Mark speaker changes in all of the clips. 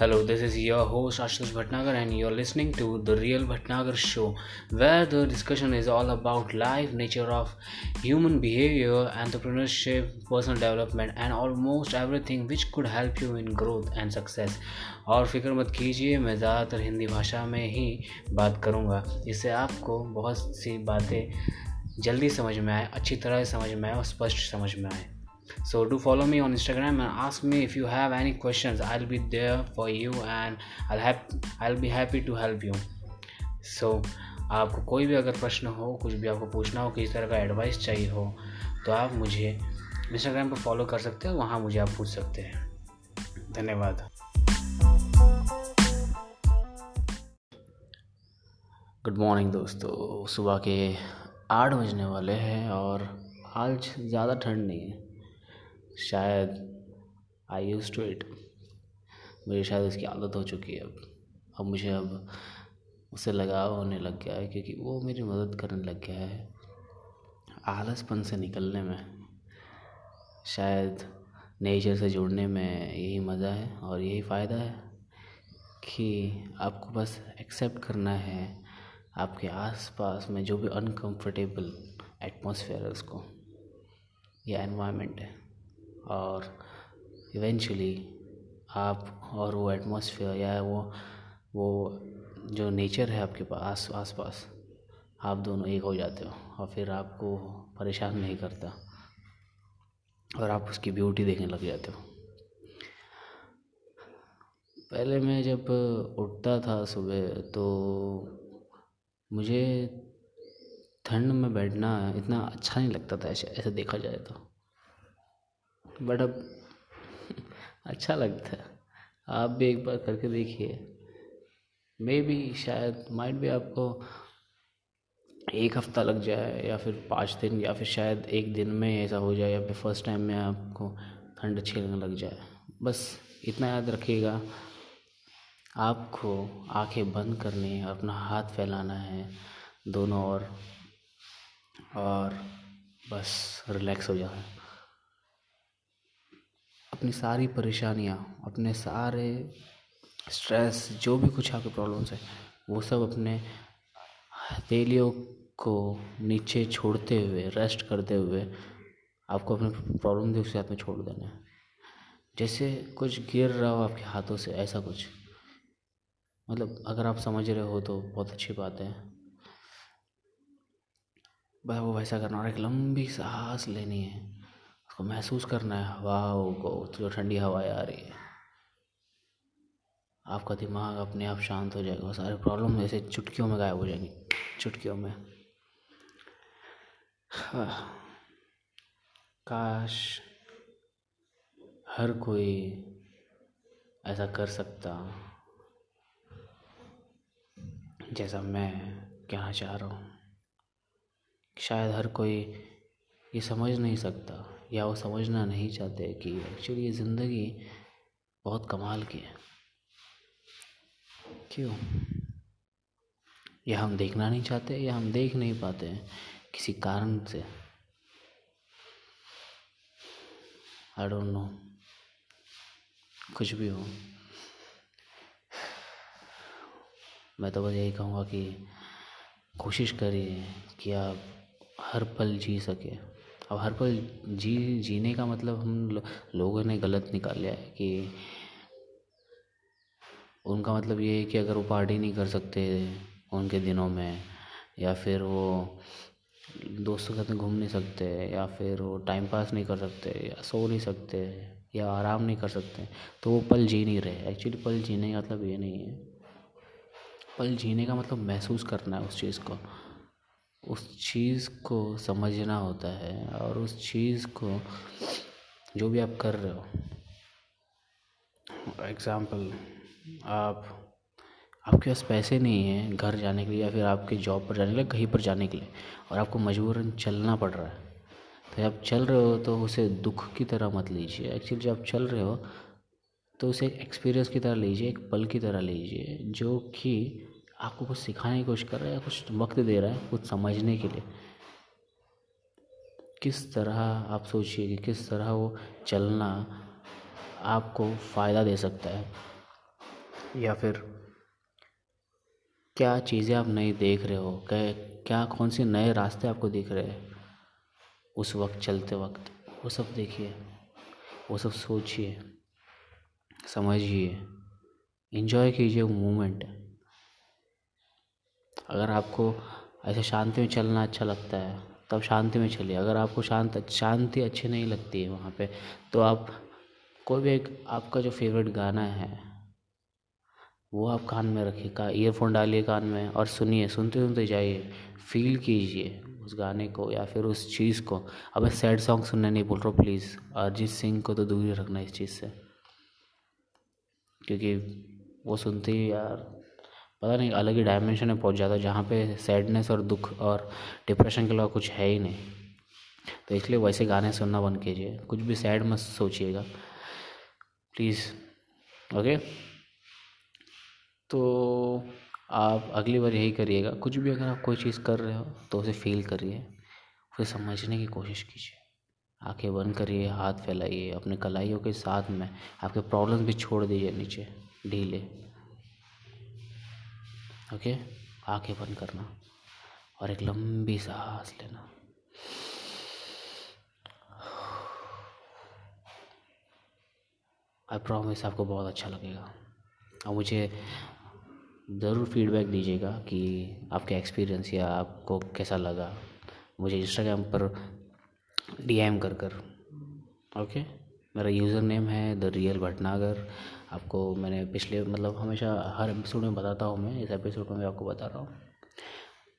Speaker 1: Hello this is your host Ashish Bhatnagar and you are listening to the real Bhatnagar show where the discussion is all about life nature of human behaviour entrepreneurship personal development and almost every thing which could help you in growth and success और फ़िक्र मत कीजिए, मैं ज़्यादातर हिंदी भाषा में ही बात करूँगा। इससे आपको बहुत सी बातें जल्दी समझ में आए, अच्छी तरह समझ में आए और स्पष्ट समझ में आए। So do follow me on instagram and ask me if you have any questions. I'll be there for you and i'll have i'll be happy to help you. So, आपको कोई भी अगर प्रश्न हो, कुछ भी आपको पूछना हो, किसी तरह का एडवाइस चाहिए हो तो आप मुझे इंस्टाग्राम पर फॉलो कर सकते हो, वहाँ मुझे आप पूछ सकते हैं। धन्यवाद। गुड मॉर्निंग दोस्तों। सुबह के आठ बजने वाले हैं और आज ज़्यादा ठंड नहीं है। शायद आई यूज़ टू इट मुझे शायद उसकी आदत हो चुकी है अब। अब मुझे अब उससे लगाव होने लग गया है क्योंकि वो मेरी मदद करने लग गया है। आलसपन से निकलने में। शायद नेचर से जुड़ने में यही मज़ा है और यही फ़ायदा है कि आपको बस एक्सेप्ट करना है आपके आसपास में जो भी अनकंफर्टेबल एटमॉस्फेयर है उसको। या एनवायरनमेंट है। और इवेंचुअली आप और वो एटमॉस्फेयर या वो वो जो नेचर है आपके पास, आस पास आप दोनों एक हो जाते हो और फिर आपको परेशान नहीं करता और आप उसकी ब्यूटी देखने लग जाते हो। पहले मैं जब उठता था सुबह तो मुझे ठंड में बैठना इतना अच्छा नहीं लगता था ऐसे ऐसे देखा जाए तो। बट अब अच्छा लगता है। आप भी एक बार करके देखिए। मे भी शायद माइंड भी आपको एक हफ़्ता लग जाए या फिर पाँच दिन या फिर शायद एक दिन में ऐसा हो जाए या फिर फ़र्स्ट टाइम में आपको ठंड अच्छी लगने लग जाए। बस इतना याद रखिएगा। आपको आँखें बंद करनी है, अपना हाथ फैलाना है, दोनों ओर, और बस रिलैक्स हो है। अपनी सारी परेशानियाँ, अपने सारे स्ट्रेस जो भी कुछ आपके प्रॉब्लम्स है, वो सब अपने हथेलियों को नीचे छोड़ते हुए रेस्ट करते हुए आपको अपने प्रॉब्लम भी उसके हाथ में छोड़ देना है। जैसे कुछ गिर रहा हो आपके हाथों से, ऐसा कुछ। मतलब अगर आप समझ रहे हो तो बहुत अच्छी बात है। वो वैसा करना और एक लंबी सांस लेनी है। उसको महसूस करना है हवाओं को जो ठंडी हवाएँ आ रही है। आपका दिमाग अपने आप शांत हो जाएगा सारे प्रॉब्लम ऐसे चुटकियों में गायब हो जाएँगे, चुटकियों में। काश हर कोई ऐसा कर सकता, जैसा मैं कहना चाह रहा हूँ। शायद हर कोई ये समझ नहीं सकता। या वो समझना नहीं चाहते कि एक्चुअली ये ज़िंदगी बहुत कमाल की है। क्यों? या हम देखना नहीं चाहते या हम देख नहीं पाते हैं किसी कारण से। आई डोंट नो कुछ भी हो। मैं तो बस यही कहूँगा कि कोशिश करिए कि आप हर पल जी सके। अब हर पल जी जीने का मतलब हम लो, लोगों ने गलत निकाल लिया है कि उनका मतलब ये है कि अगर वो पार्टी नहीं कर सकते उनके दिनों में या फिर वो दोस्तों के साथ घूम नहीं सकते या फिर वो टाइम पास नहीं कर सकते या सो नहीं सकते या आराम नहीं कर सकते तो वो पल जी नहीं रहे। एक्चुअली पल जीने का मतलब ये नहीं है। पल जीने का मतलब महसूस करना है उस चीज़ को। उस चीज़ को समझना होता है और उस चीज़ को जो भी आप कर रहे हो। एग्ज़ाम्पल आप, आपके पास पैसे नहीं हैं घर जाने के लिए या फिर आपके जॉब पर जाने के लिए, कहीं पर जाने के लिए और आपको मजबूरन चलना पड़ रहा है। तो आप चल रहे हो तो उसे दुख की तरह मत लीजिए। एक्चुअली जब आप चल रहे हो तो उसे एक एक्सपीरियंस की तरह लीजिए, एक पल की तरह लीजिए, जो कि आपको कुछ सिखाने की कोशिश कर रहा है या कुछ वक्त दे रहा है कुछ समझने के लिए? किस तरह आप सोचिए कि किस तरह वो चलना आपको फ़ायदा दे सकता है? या फिर क्या चीज़ें आप नई देख रहे हो? क्या क्या कौन से नए रास्ते आपको दिख रहे हैं उस वक्त, चलते वक्त? वो सब देखिए, वो सब सोचिए, समझिए। इन्जॉय कीजिए वो मोमेंट अगर आपको ऐसे शांति में चलना अच्छा लगता है, तब शांति में चलिए। अगर आपको शांत, शांति अच्छी नहीं लगती है वहाँ पे तो आप कोई भी एक आपका जो फेवरेट गाना है, वो आप कान में रखिए, का ईयरफोन डालिए कान में और सुनिए सुनते सुनते जाइए। फील कीजिए उस गाने को या फिर उस चीज़ को। अब सैड सॉन्ग सुनने नहीं बोल रहा हूँ प्लीज़ अरिजीत सिंह को तो दूर ही रखना इस चीज़ से। क्योंकि वो सुनते ही यार। पता नहीं, अलग ही डायमेंशन में पहुँच जाता है, जहाँ पे सैडनेस और दुख और डिप्रेशन के अलावा कुछ है ही नहीं। तो इसलिए वैसे गाने सुनना बंद कीजिए। कुछ भी सैड मत सोचिएगा। प्लीज़ ओके तो आप अगली बार यही करिएगा। कुछ भी अगर आप कोई चीज़ कर रहे हो तो उसे फील करिए। उसे समझने की कोशिश कीजिए। आँखें बंद करिए, हाथ फैलाइए, अपने कलाइयों के साथ में आपके प्रॉब्लम भी छोड़ दीजिए नीचे। ढीले। ओके आँखें बंद करना और एक लंबी सांस लेना। आई प्रॉमिस आपको बहुत अच्छा लगेगा। और मुझे ज़रूर फीडबैक दीजिएगा कि आपके एक्सपीरियंस या आपको कैसा लगा। मुझे इंस्टाग्राम पर डीएम कर कर। ओके मेरा यूज़र नेम है द रियल भटनागर। आपको मैंने पिछले मतलब हमेशा हर एपिसोड में बताता हूँ मैं, इस एपिसोड में भी आपको बता रहा हूँ।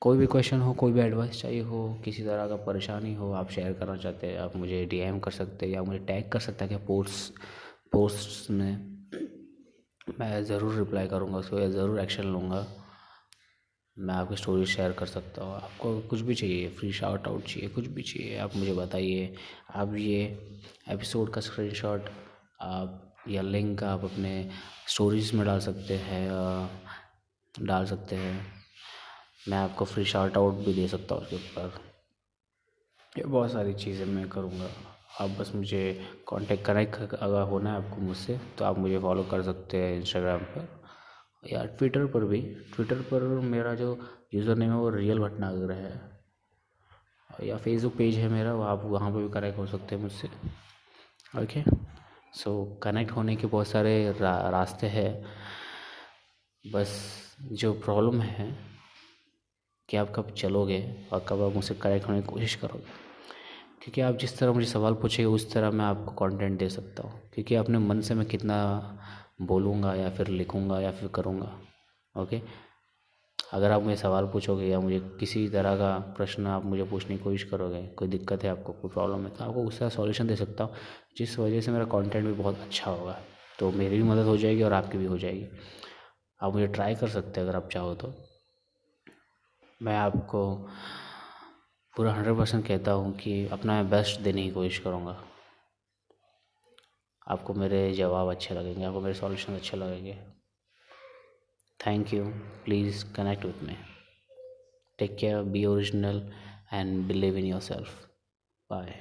Speaker 1: कोई भी क्वेश्चन हो, कोई भी एडवाइस चाहिए हो, किसी तरह का परेशानी हो, आप शेयर करना चाहते हैं, आप मुझे डीएम कर सकते हैं या मुझे टैग कर सकते हैं पोस्ट पोस्ट में, मैं ज़रूर रिप्लाई करूँगा, उसको या ज़रूर एक्शन लूँगा। मैं आपकी स्टोरी शेयर कर सकता हूँ। आपको कुछ भी चाहिए फ्री शाउट आउट चाहिए, कुछ भी चाहिए, आप मुझे बताइए। आप ये एपिसोड का स्क्रीनशॉट आप या लिंक आप अपने स्टोरीज में डाल सकते हैं डाल सकते हैं। मैं आपको फ्री शाउट आउट भी दे सकता हूँ उसके ऊपर। ये बहुत सारी चीज़ें मैं करूँगा। आप बस मुझे कांटेक्ट कनेक्ट अगर होना है आपको मुझसे तो आप मुझे फॉलो कर सकते हैं इंस्टाग्राम पर। या ट्विटर पर भी ट्विटर पर मेरा जो यूज़र नेम है वो रियल भटनागर है। या फेसबुक पेज है मेरा वो आप वहाँ पर भी कनेक्ट हो सकते हैं मुझसे। ओके सो कनेक्ट होने के बहुत सारे रा, रास्ते हैं। बस जो प्रॉब्लम है कि आप कब चलोगे और कब आप मुझसे कनेक्ट होने की कोशिश करोगे। क्योंकि आप जिस तरह मुझे सवाल पूछेंगे उस तरह मैं आपको कंटेंट दे सकता हूँ। क्योंकि अपने मन से मैं कितना बोलूँगा या फिर लिखूँगा या फिर करूँगा ओके अगर आप मुझे सवाल पूछोगे या मुझे किसी तरह का प्रश्न आप मुझे पूछने की कोशिश करोगे, कोई दिक्कत है आपको, कोई प्रॉब्लम है तो आपको उसका सॉल्यूशन दे सकता हूँ, जिस वजह से मेरा कंटेंट भी बहुत अच्छा होगा तो मेरी भी मदद हो जाएगी और आपकी भी हो जाएगी। आप मुझे ट्राई कर सकते हैं अगर आप चाहो तो। मैं आपको पूरा हंड्रेड परसेंट कहता हूँ कि अपना बेस्ट देने की कोशिश करूँगा। आपको मेरे जवाब अच्छे लगेंगे, आपको मेरे सॉल्यूशन अच्छे लगेंगे। Thank you please connect with me take care be original and believe in your self bye